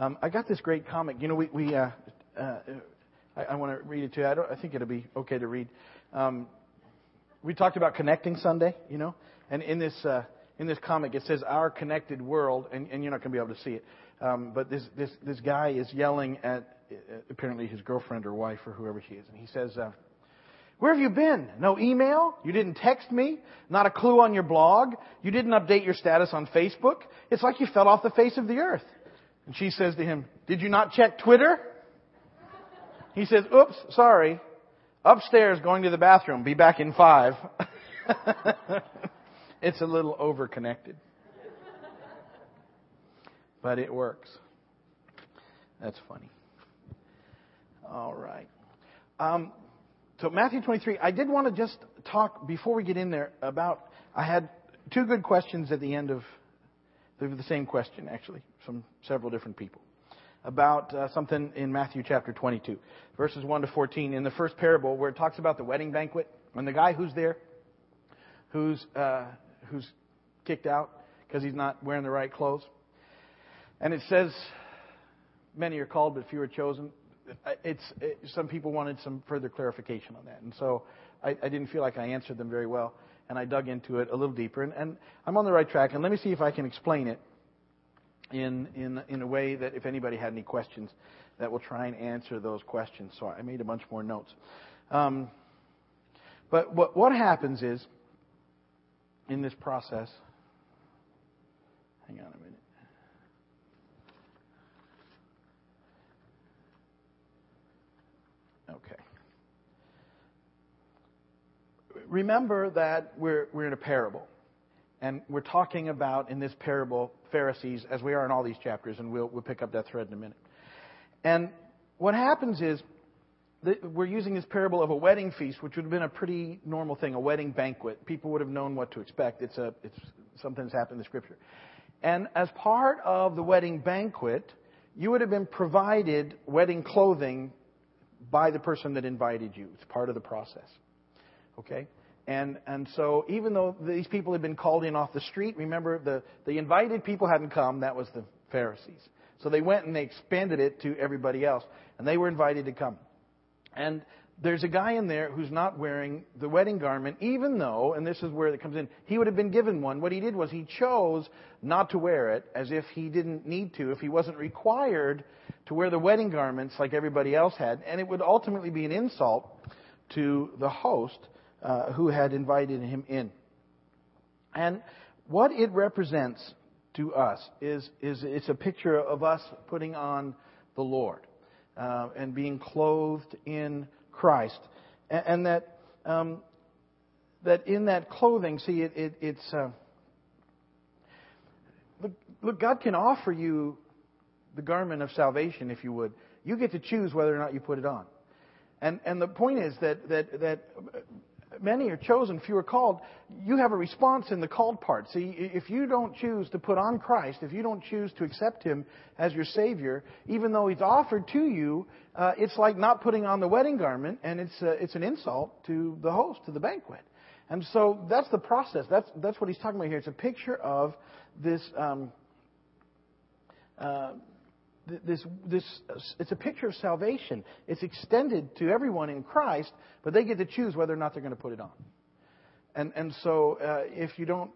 Um, I got this great comic. You know, we, we uh, uh, I, I want to read it to you. I, don't, I think it'll be okay to read. Um, we talked about connecting Sunday, you know, and in this uh, in this comic it says our connected world, and, and you're not going to be able to see it. Um, but this this this guy is yelling at uh, apparently his girlfriend or wife or whoever she is, and he says. Uh, where have you been? No email? You didn't text me? Not a clue on your blog? You didn't update your status on Facebook? It's like you fell off the face of the earth. And she says to him, Did you not check Twitter? He says, Oops, sorry. Upstairs going to the bathroom. Be back in five. it's a little overconnected. But it works. That's funny. All right. Um, so Matthew 23, I did want to just talk before we get in there about, I had two good questions at the end of the same question, actually, from several different people. About uh, something in Matthew chapter 22, verses 1 to 14, in the first parable where it talks about the wedding banquet, and the guy who's there, who's, uh, who's kicked out because he's not wearing the right clothes. And it says, many are called, but few are chosen. It's, it, some people wanted some further clarification on that. And so I, I didn't feel like I answered them very well and I dug into it a little deeper. And, and I'm on the right track. And let me see if I can explain it in, in, in a way that if anybody had any questions, that will try and answer those questions. So I made a bunch more notes. Um, but what, what happens is, in this process, hang on a minute. Remember that we're, we're in a parable. And we're talking about, in this parable, Pharisees, as we are in all these chapters, and we'll, we'll pick up that thread in a minute. And what happens is, we're using this parable of a wedding feast, which would have been a pretty normal thing, a wedding banquet. People would have known what to expect. It's, a, it's something that's happened in the scripture. And as part of the wedding banquet, you would have been provided wedding clothing by the person that invited you. It's part of the process. Okay? And, and so even though these people had been called in off the street, remember the, the invited people hadn't come, that was the Pharisees. So they went and they expanded it to everybody else, and they were invited to come. And there's a guy in there who's not wearing the wedding garment, even though, and this is where it comes in, he would have been given one. What he did was he chose not to wear it as if he didn't need to, if he wasn't required to wear the wedding garments like everybody else had. And it would ultimately be an insult to the host uh, who had invited him in. And what it represents to us is, is it's a picture of us putting on the Lord uh, and being clothed in Christ. And, and that, um, that in that clothing, see, it, it, it's. Uh, look, look, God can offer you the garment of salvation, if you would. You get to choose whether or not you put it on. And, and the point is that, that, that many are chosen, few are called. You have a response in the called part. See, if you don't choose to put on Christ, if you don't choose to accept Him as your Savior, even though He's offered to you, uh, it's like not putting on the wedding garment, and it's uh, it's an insult to the host, to the banquet. And so that's the process. That's that's what He's talking about here. It's a picture of this. Um, uh, this, this, it's a picture of salvation. It's extended to everyone in Christ, but they get to choose whether or not they're going to put it on. And, and so, uh, if you don't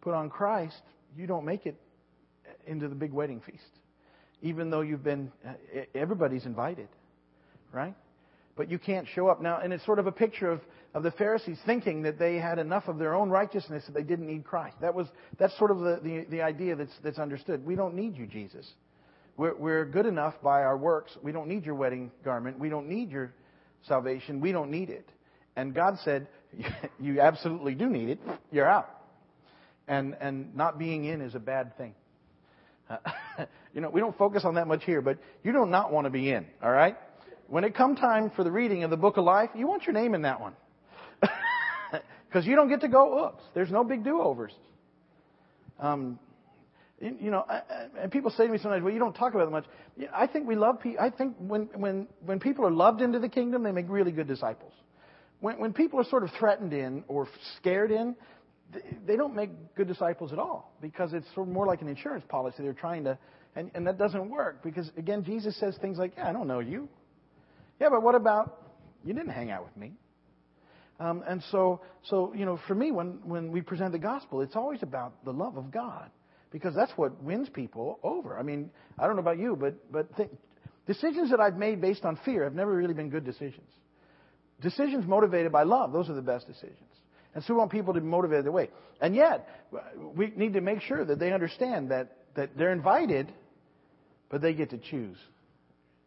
put on Christ, you don't make it into the big wedding feast. Even though you've been, uh, everybody's invited, right? But you can't show up. Now, and it's sort of a picture of, of the Pharisees thinking that they had enough of their own righteousness that they didn't need Christ. That was, that's sort of the, the, the idea that's, that's understood. We don't need you, Jesus. We're, we're good enough by our works. We don't need your wedding garment. We don't need your salvation. We don't need it. And God said, You absolutely do need it. You're out. And, and not being in is a bad thing. Uh, you know, we don't focus on that much here, but you do not want to be in, all right? When it come time for the reading of the book of life, you want your name in that one. Because you don't get to go, oops, there's no big do overs. Um, you know, and people say to me sometimes, "Well, you don't talk about it much." I think we love people. I think when when when people are loved into the kingdom, they make really good disciples. When when people are sort of threatened in or scared in, they don't make good disciples at all because it's sort of more like an insurance policy. They're trying to And, and that doesn't work because, again, Jesus says things like, Yeah, I don't know you. Yeah, but what about you didn't hang out with me? Um, and so, so, you know, for me, when, when we present the gospel, it's always about the love of God because that's what wins people over. I mean, I don't know about you, but, but th- decisions that I've made based on fear have never really been good decisions. Decisions motivated by love, those are the best decisions. And so we want people to be motivated that way. And yet, we need to make sure that they understand that, that they're invited, but they get to choose.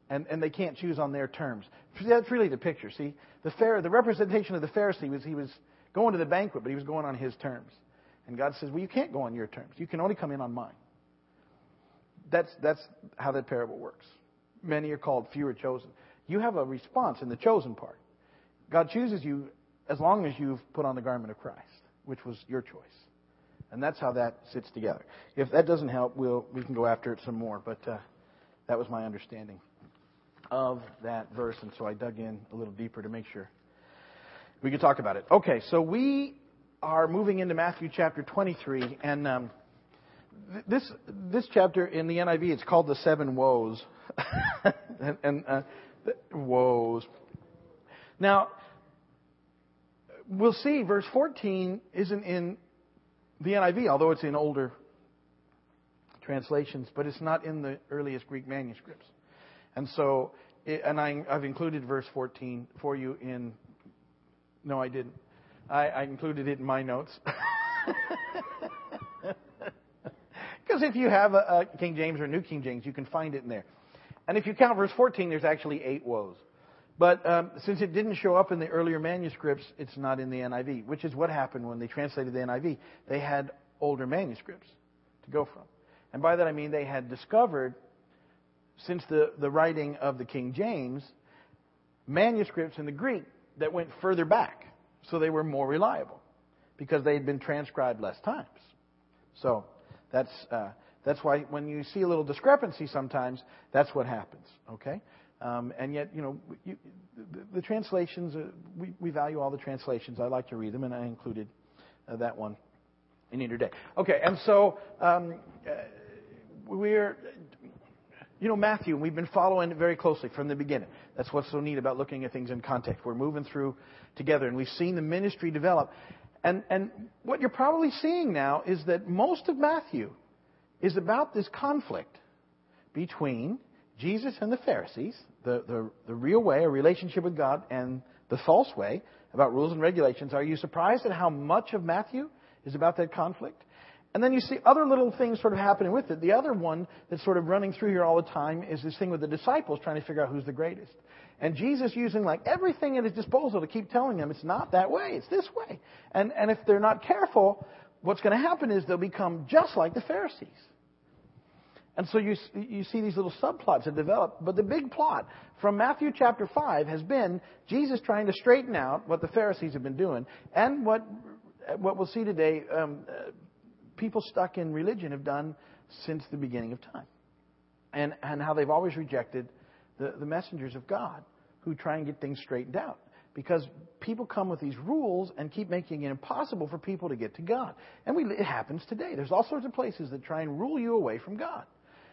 And, and they can't choose on their terms. That's really the picture. See, the, Pharaoh, the representation of the Pharisee was he was going to the banquet, but he was going on his terms. And God says, well, you can't go on your terms. You can only come in on mine. That's, that's how that parable works. Many are called, few are chosen. You have a response in the chosen part. God chooses you as long as you've put on the garment of Christ, which was your choice. And that's how that sits together. If that doesn't help, we'll, we can go after it some more. But uh, that was my understanding of that verse, and so I dug in a little deeper to make sure we could talk about it. Okay, so we are moving into Matthew chapter 23, and um, this this chapter in the NIV it's called the seven woes, and, and uh, woes. Now, we'll see verse 14 isn't in the NIV, although it's in older translations, but it's not in the earliest Greek manuscripts. And so, and I, have included verse 14 for you in. No, I didn't. I, I included it in my notes. Because if you have a, a King James or New King James, you can find it in there. And if you count verse 14, there's actually eight woes. But um, since it didn't show up in the earlier manuscripts, it's not in the NIV, which is what happened when they translated the NIV. They had older manuscripts to go from. And by that I mean they had discovered, since the, the writing of the King James, manuscripts in the Greek that went further back. So they were more reliable because they had been transcribed less times. So that's, uh, that's why when you see a little discrepancy sometimes, that's what happens. Okay? Um, and yet, you know, you, the, the, translations, uh, we, we, value all the translations. I like to read them, and I included uh, that one in your day. Okay, and so um, uh, we're, you know, Matthew, we've been following it very closely from the beginning. That's what's so neat about looking at things in context. We're moving through together, and we've seen the ministry develop. And, and what you're probably seeing now is that most of Matthew is about this conflict between Jesus and the Pharisees, the, the, the real way, a relationship with God, and the false way about rules and regulations. Are you surprised at how much of Matthew is about that conflict? And then you see other little things sort of happening with it. The other one that's sort of running through here all the time is this thing with the disciples trying to figure out who's the greatest. And Jesus using like everything at his disposal to keep telling them it's not that way, it's this way. And, and if they're not careful, what's going to happen is they'll become just like the Pharisees. And so you, you see these little subplots that develop. But the big plot from Matthew chapter 5 has been Jesus trying to straighten out what the Pharisees have been doing and what, what we'll see today um, people stuck in religion have done since the beginning of time. And, and how they've always rejected the, the messengers of God who try and get things straightened out. Because people come with these rules and keep making it impossible for people to get to God. And we, it happens today. There's all sorts of places that try and rule you away from God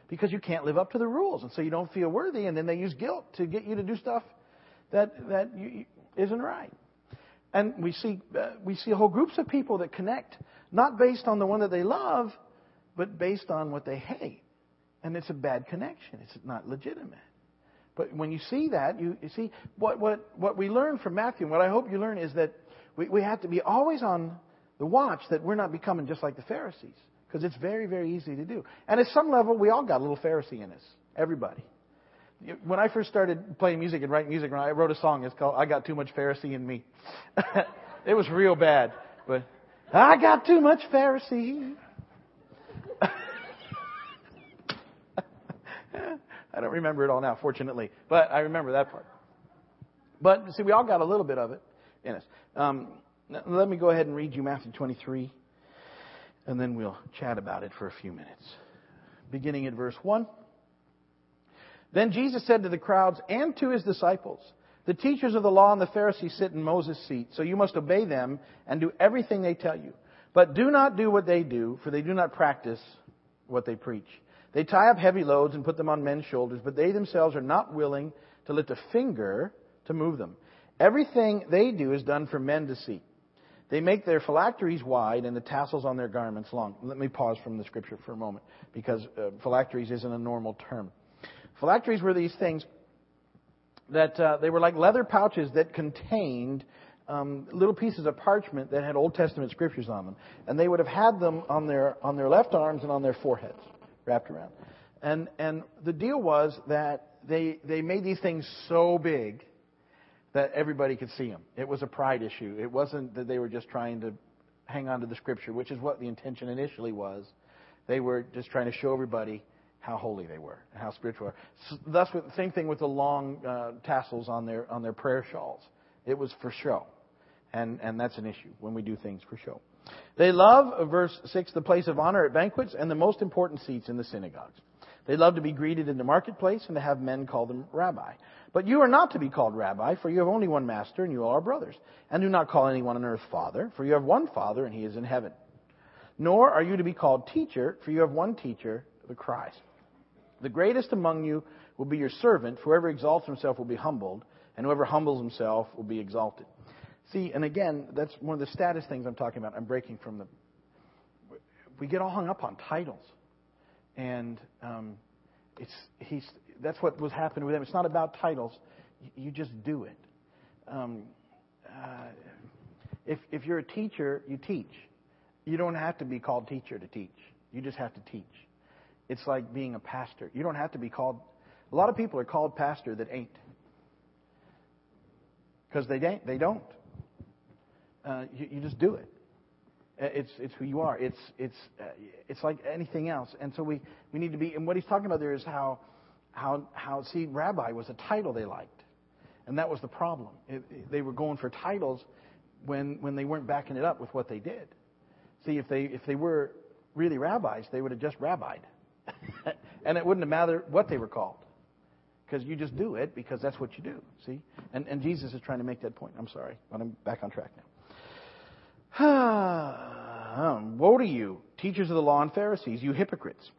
because you can't live up to the rules, and so you don't feel worthy, and then they use guilt to get you to do stuff that that you, isn't right. And we see uh, we see whole groups of people that connect not based on the one that they love, but based on what they hate, and it's a bad connection. It's not legitimate. But when you see that, you, you see what what what we learn from Matthew, and what I hope you learn is that we, we have to be always on the watch that we're not becoming just like the Pharisees because it's very, very easy to do. And at some level, we all got a little Pharisee in us. Everybody. When I first started playing music and writing music, I wrote a song. It's called "I Got Too Much Pharisee in Me." it was real bad, but I got too much Pharisee. I don't remember it all now, fortunately, but I remember that part. But see, we all got a little bit of it in us. Um, let me go ahead and read you Matthew 23 and then we'll chat about it for a few minutes. Beginning at verse 1. Then Jesus said to the crowds and to his disciples, The teachers of the law and the Pharisees sit in Moses' seat, so you must obey them and do everything they tell you. But do not do what they do, for they do not practice what they preach. They tie up heavy loads and put them on men's shoulders, but they themselves are not willing to lift a finger to move them. Everything they do is done for men to see. They make their phylacteries wide and the tassels on their garments long. Let me pause from the scripture for a moment because uh, phylacteries isn't a normal term. Phylacteries were these things that uh, they were like leather pouches that contained um, little pieces of parchment that had Old Testament scriptures on them, and they would have had them on their on their left arms and on their foreheads wrapped around. And and the deal was that they they made these things so big that everybody could see them. It was a pride issue. It wasn't that they were just trying to hang on to the scripture, which is what the intention initially was. They were just trying to show everybody how holy they were and how spiritual. So thus, same thing with the long uh, tassels on their on their prayer shawls. It was for show, and and that's an issue when we do things for show. They love, verse 6, the place of honor at banquets and the most important seats in the synagogues. They love to be greeted in the marketplace and to have men call them rabbi. But you are not to be called rabbi, for you have only one master, and you all are brothers. And do not call anyone on earth father, for you have one father, and he is in heaven. Nor are you to be called teacher, for you have one teacher, the Christ. The greatest among you will be your servant. Whoever exalts himself will be humbled, and whoever humbles himself will be exalted. See, and again, that's one of the status things I'm talking about. I'm breaking from the. We get all hung up on titles, and um, it's he's that's what was happening with him. It's not about titles. You just do it. Um, uh, if if you're a teacher, you teach. You don't have to be called teacher to teach. You just have to teach. It's like being a pastor. You don't have to be called. A lot of people are called pastor that ain't because they don't. They don't. Uh, you, you, just do it. Uh, it's it's who you are. It's it's uh, it's like anything else. And so we we need to be. And what he's talking about there is how how how see rabbi was a title they liked, and that was the problem. It, it, they were going for titles when when they weren't backing it up with what they did. See if they if they were really rabbis, they would have just rabbied, and it wouldn't have mattered what they were called because you just do it because that's what you do. See, and and Jesus is trying to make that point. I'm sorry, but I'm back on track now. Um, woe to you, teachers of the law and Pharisees, you hypocrites.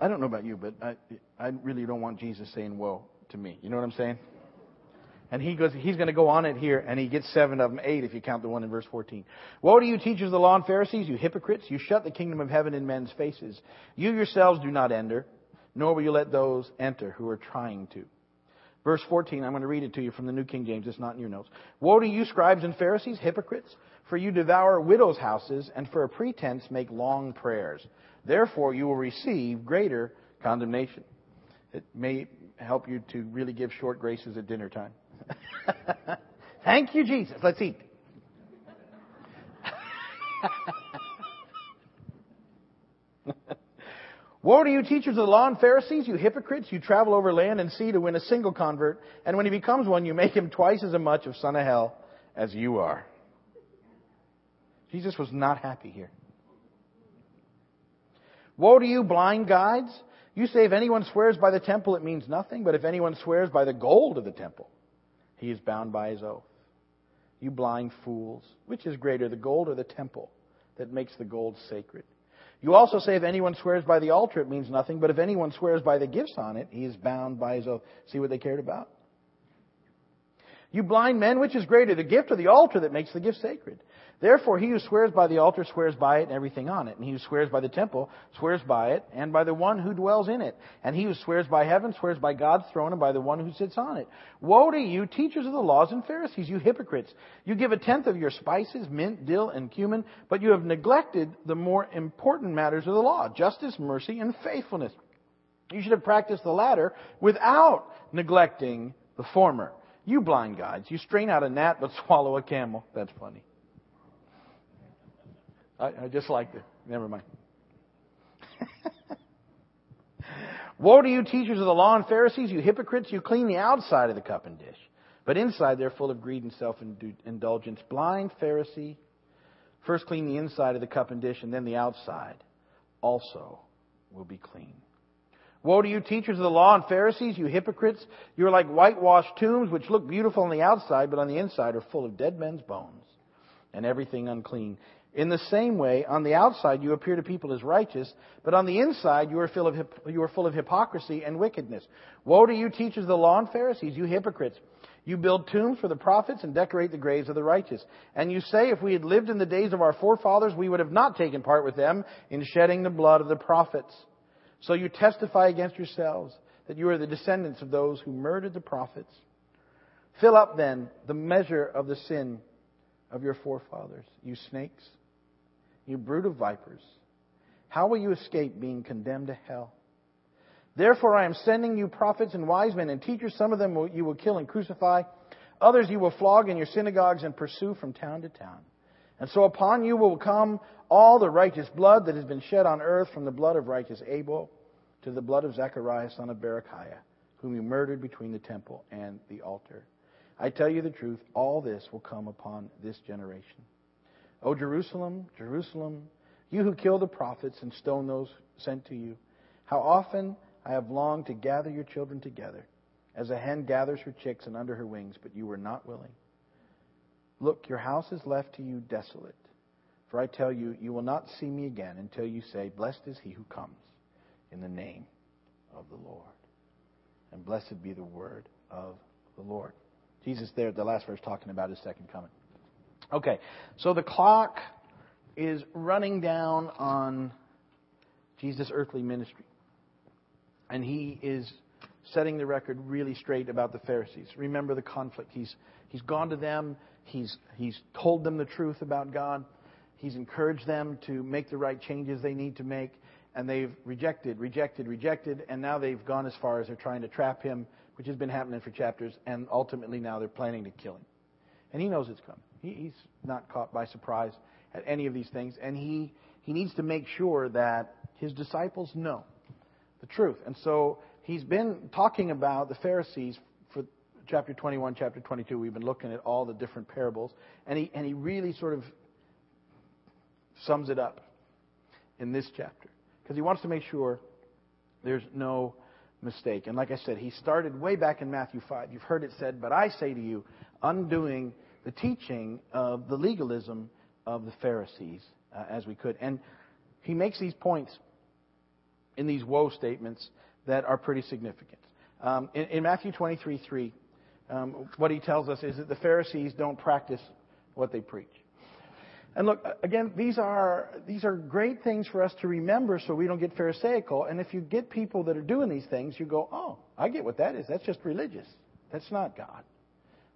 I don't know about you, but I, I really don't want Jesus saying woe to me. You know what I'm saying? And he goes, he's going to go on it here, and he gets seven of them, eight if you count the one in verse 14. Woe to you, teachers of the law and Pharisees, you hypocrites! You shut the kingdom of heaven in men's faces. You yourselves do not enter, nor will you let those enter who are trying to. Verse 14, I'm going to read it to you from the New King James. It's not in your notes. Woe to you, scribes and Pharisees, hypocrites! For you devour widows' houses, and for a pretense make long prayers. Therefore you will receive greater condemnation. It may help you to really give short graces at dinner time. Thank you, Jesus. Let's eat. Woe to you, teachers of the law and Pharisees, you hypocrites! You travel over land and sea to win a single convert, and when he becomes one, you make him twice as much of son of hell as you are. Jesus was not happy here. Woe to you, blind guides! You say if anyone swears by the temple, it means nothing, but if anyone swears by the gold of the temple, he is bound by his oath. You blind fools! Which is greater, the gold or the temple that makes the gold sacred? You also say if anyone swears by the altar, it means nothing, but if anyone swears by the gifts on it, he is bound by his oath. See what they cared about? You blind men, which is greater, the gift or the altar that makes the gift sacred? Therefore, he who swears by the altar swears by it and everything on it. And he who swears by the temple swears by it and by the one who dwells in it. And he who swears by heaven swears by God's throne and by the one who sits on it. Woe to you, teachers of the laws and Pharisees, you hypocrites! You give a tenth of your spices, mint, dill, and cumin, but you have neglected the more important matters of the law justice, mercy, and faithfulness. You should have practiced the latter without neglecting the former. You blind guides, you strain out a gnat but swallow a camel. That's funny. I, I just liked it. Never mind. Woe to you, teachers of the law and Pharisees, you hypocrites! You clean the outside of the cup and dish, but inside they're full of greed and self-indulgence. Blind Pharisee, first clean the inside of the cup and dish, and then the outside also will be clean. Woe to you, teachers of the law and Pharisees, you hypocrites! You are like whitewashed tombs, which look beautiful on the outside, but on the inside are full of dead men's bones and everything unclean In the same way, on the outside you appear to people as righteous, but on the inside you are, full of, you are full of hypocrisy and wickedness. Woe to you, teachers of the law and Pharisees, you hypocrites! You build tombs for the prophets and decorate the graves of the righteous. And you say, if we had lived in the days of our forefathers, we would have not taken part with them in shedding the blood of the prophets. So you testify against yourselves that you are the descendants of those who murdered the prophets. Fill up then the measure of the sin of your forefathers, you snakes you brood of vipers. How will you escape being condemned to hell? Therefore, I am sending you prophets and wise men and teachers. Some of them you will kill and crucify. Others you will flog in your synagogues and pursue from town to town. And so upon you will come all the righteous blood that has been shed on earth, from the blood of righteous Abel to the blood of Zechariah, son of Berechiah, whom you murdered between the temple and the altar. I tell you the truth, all this will come upon this generation. O Jerusalem, Jerusalem, you who kill the prophets and stone those sent to you, how often I have longed to gather your children together, as a hen gathers her chicks and under her wings, but you were not willing. Look, your house is left to you desolate. For I tell you, you will not see me again until you say, Blessed is he who comes in the name of the Lord. And blessed be the word of the Lord. Jesus there the last verse talking about his second coming. Okay, so the clock is running down on Jesus' earthly ministry. And he is setting the record really straight about the Pharisees. Remember the conflict. He's, he's gone to them, he's, he's told them the truth about God, he's encouraged them to make the right changes they need to make, and they've rejected, rejected, rejected, and now they've gone as far as they're trying to trap him, which has been happening for chapters, and ultimately now they're planning to kill him. And he knows it's coming. He, he's not caught by surprise at any of these things, and he, he needs to make sure that his disciples know the truth. And so he's been talking about the Pharisees for chapter 21, chapter 22. We've been looking at all the different parables, and he, and he really sort of sums it up in this chapter because he wants to make sure there's no mistake. And like I said, he started way back in Matthew 5. You've heard it said, but I say to you, undoing the teaching of the legalism of the Pharisees uh, as we could. And he makes these points in these woe statements that are pretty significant. Um, in, in, Matthew 23 3, um, what he tells us is that the Pharisees don't practice what they preach. And look, again, these are, these are great things for us to remember so we don't get Pharisaical. And if you get people that are doing these things, you go, oh, I get what that is. That's just religious. That's not God.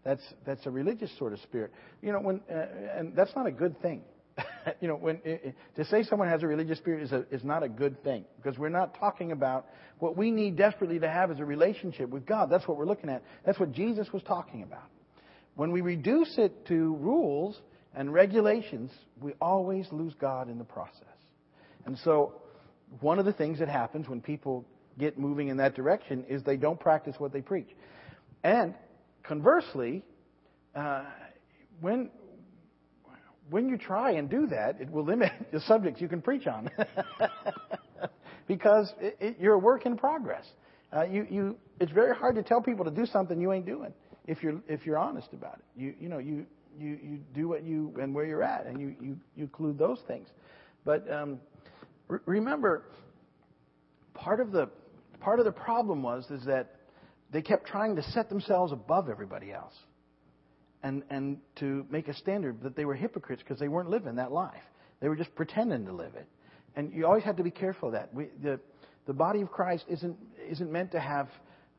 That's that's a religious sort of spirit. You know, when uh, and that's not a good thing. you know, when uh, to say someone has a religious spirit is a, is not a good thing because we're not talking about what we need desperately to have is a relationship with God. That's what we're looking at. That's what Jesus was talking about. When we reduce it to rules and regulations, we always lose God in the process. And so, one of the things that happens when people get moving in that direction is they don't practice what they preach. And Conversely, uh, when when you try and do that, it will limit the subjects you can preach on, because it, it, you're a work in progress. Uh, you, you, it's very hard to tell people to do something you ain't doing if you're if you're honest about it. You you know you you you do what you and where you're at, and you you you include those things. But um, re- remember, part of the part of the problem was is that they kept trying to set themselves above everybody else and, and to make a standard that they were hypocrites because they weren't living that life. They were just pretending to live it. And you always have to be careful of that. We, the, the body of Christ isn't, isn't meant to have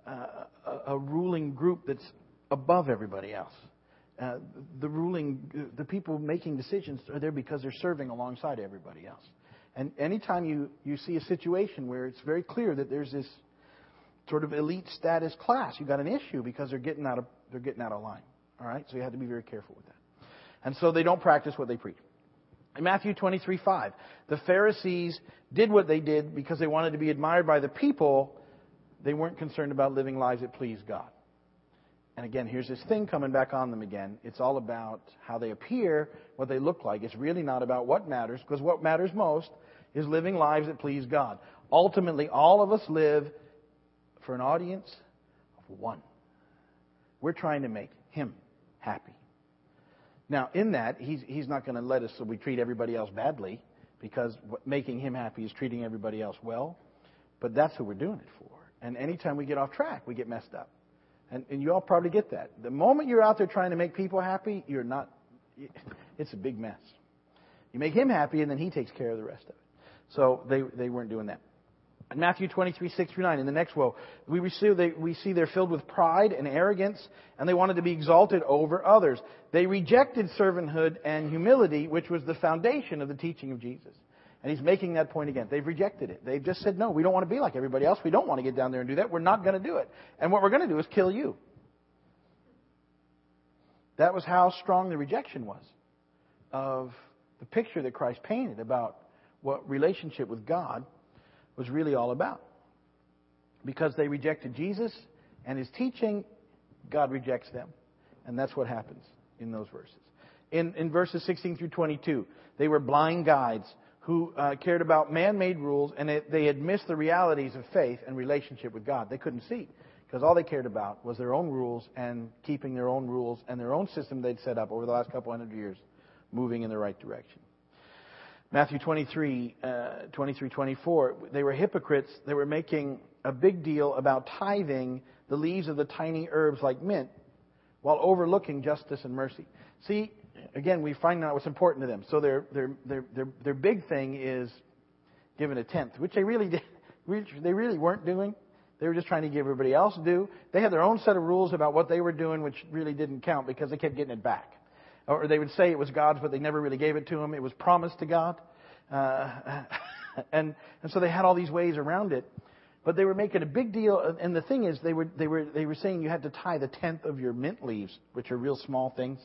uh, a, a, ruling group that's above everybody else. Uh, the ruling, the people making decisions are there because they're serving alongside everybody else. And anytime you, you see a situation where it's very clear that there's this sort of elite status class. You've got an issue because they're getting out of they're getting out of line. All right, so you have to be very careful with that. And so they don't practice what they preach. In Matthew 23, 5, the Pharisees did what they did because they wanted to be admired by the people. They weren't concerned about living lives that please God. And again, here's this thing coming back on them again. It's all about how they appear, what they look like. It's really not about what matters, because what matters most is living lives that please God. Ultimately, all of us live for an audience of one. We're trying to make him happy. Now, in that, he's, he's not going to let us so we treat everybody else badly because making him happy is treating everybody else well. But that's who we're doing it for. And anytime we get off track, we get messed up. And, and you all probably get that. The moment you're out there trying to make people happy, you're not, it's a big mess. You make him happy, and then he takes care of the rest of it. So they, they weren't doing that. In Matthew 23, 6 through 9, in the next woe, we see, they, we see they're filled with pride and arrogance, and they wanted to be exalted over others. They rejected servanthood and humility, which was the foundation of the teaching of Jesus. And he's making that point again. They've rejected it. They've just said, no, we don't want to be like everybody else. We don't want to get down there and do that. We're not going to do it. And what we're going to do is kill you. That was how strong the rejection was of the picture that Christ painted about what relationship with God was really all about. Because they rejected Jesus and his teaching, God rejects them. And that's what happens in those verses. In, in verses 16 through 22, they were blind guides who uh, cared about man made rules and they had missed the realities of faith and relationship with God. They couldn't see because all they cared about was their own rules and keeping their own rules and their own system they'd set up over the last couple hundred years moving in the right direction. Matthew 23, uh, 23, 24, they were hypocrites. They were making a big deal about tithing the leaves of the tiny herbs like mint while overlooking justice and mercy. See, again, we find out what's important to them. So their, their, their, their, their big thing is giving a tenth, which they really did, which they really weren't doing. They were just trying to give everybody else due. They had their own set of rules about what they were doing, which really didn't count because they kept getting it back or they would say it was God's, but they never really gave it to him. It was promised to God. Uh, and, and so they had all these ways around it. But they were making a big deal, and the thing is, they were, they were, they were saying you had to tie the tenth of your mint leaves, which are real small things.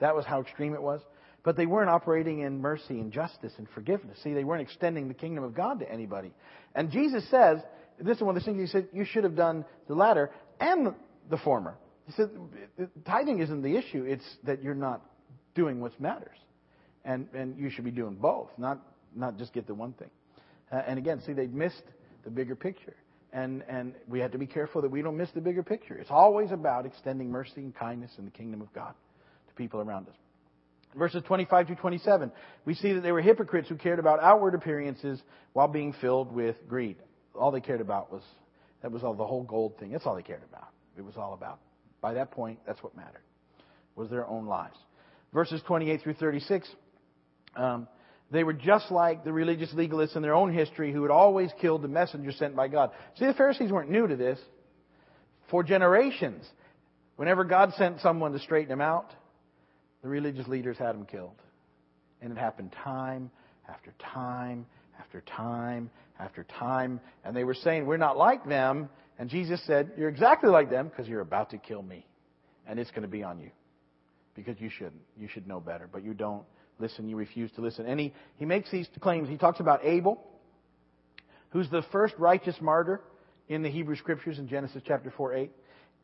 That was how extreme it was. But they weren't operating in mercy and justice and forgiveness. See, they weren't extending the kingdom of God to anybody. And Jesus says, this is one of the things he said, you should have done the latter and the former. He said, tithing isn't the issue, it's that you're not doing what matters. And, and you should be doing both, not, not just get the one thing. Uh, and again, see, they missed the bigger picture. And, and we have to be careful that we don't miss the bigger picture. It's always about extending mercy and kindness in the kingdom of God to people around us. Verses 25 to 27, we see that they were hypocrites who cared about outward appearances while being filled with greed. All they cared about was, that was all the whole gold thing. That's all they cared about. It was all about. By that point, that's what mattered, was their own lives verses 28 through 36. Um, they were just like the religious legalists in their own history who had always killed the messenger sent by God. See, the Pharisees weren't new to this. For generations, whenever God sent someone to straighten them out, the religious leaders had them killed. And it happened time after time after time after time. And they were saying, We're not like them. And Jesus said, You're exactly like them because you're about to kill me. And it's going to be on you because you shouldn't. You should know better, but you don't listen. You refuse to listen. And he, he makes these claims. He talks about Abel, who's the first righteous martyr in the Hebrew Scriptures in Genesis chapter 4 8.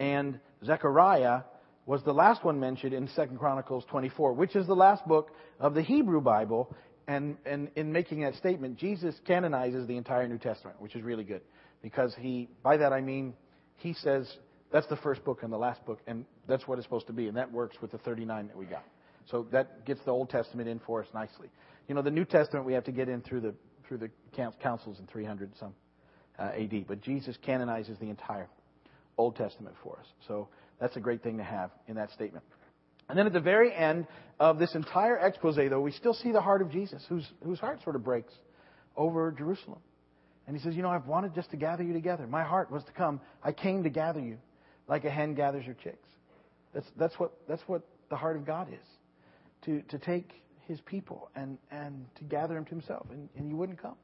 And Zechariah was the last one mentioned in 2 Chronicles 24, which is the last book of the Hebrew Bible. And, and in making that statement, Jesus canonizes the entire New Testament, which is really good. Because he, by that I mean, he says that's the first book and the last book, and that's what it's supposed to be, and that works with the 39 that we got. So that gets the Old Testament in for us nicely. You know, the New Testament we have to get in through the through the councils in 300 some uh, AD, but Jesus canonizes the entire Old Testament for us. So that's a great thing to have in that statement. And then at the very end of this entire expose, though, we still see the heart of Jesus, whose, whose heart sort of breaks over Jerusalem. And he says, You know, I've wanted just to gather you together. My heart was to come. I came to gather you like a hen gathers her chicks. That's, that's, what, that's what the heart of God is to, to take his people and, and to gather them to himself, and, and you wouldn't come.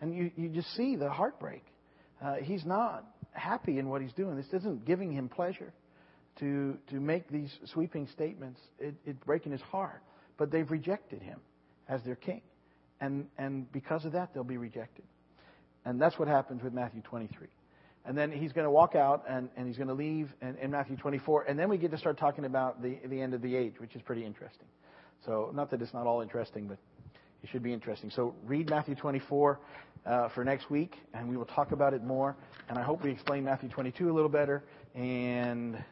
And you, you just see the heartbreak. Uh, he's not happy in what he's doing. This isn't giving him pleasure to, to make these sweeping statements. It, it's breaking his heart. But they've rejected him as their king. And, and because of that, they'll be rejected. And that's what happens with Matthew 23. And then he's going to walk out and, and he's going to leave in, in, Matthew 24. And then we get to start talking about the, the end of the age, which is pretty interesting. So, not that it's not all interesting, but it should be interesting. So, read Matthew 24 uh, for next week, and we will talk about it more. And I hope we explain Matthew 22 a little better. And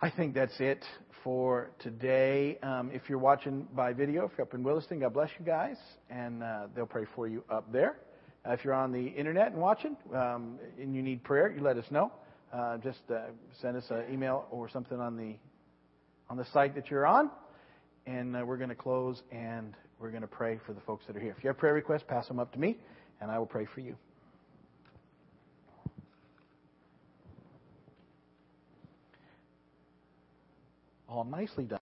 I think that's it for today. Um, if you're watching by video, if you're up in Williston, God bless you guys, and uh, they'll pray for you up there. Uh, if you're on the internet and watching, um, and you need prayer, you let us know. Uh, just uh, send us an email or something on the on the site that you're on, and uh, we're going to close and we're going to pray for the folks that are here. If you have prayer requests, pass them up to me, and I will pray for you. All nicely done.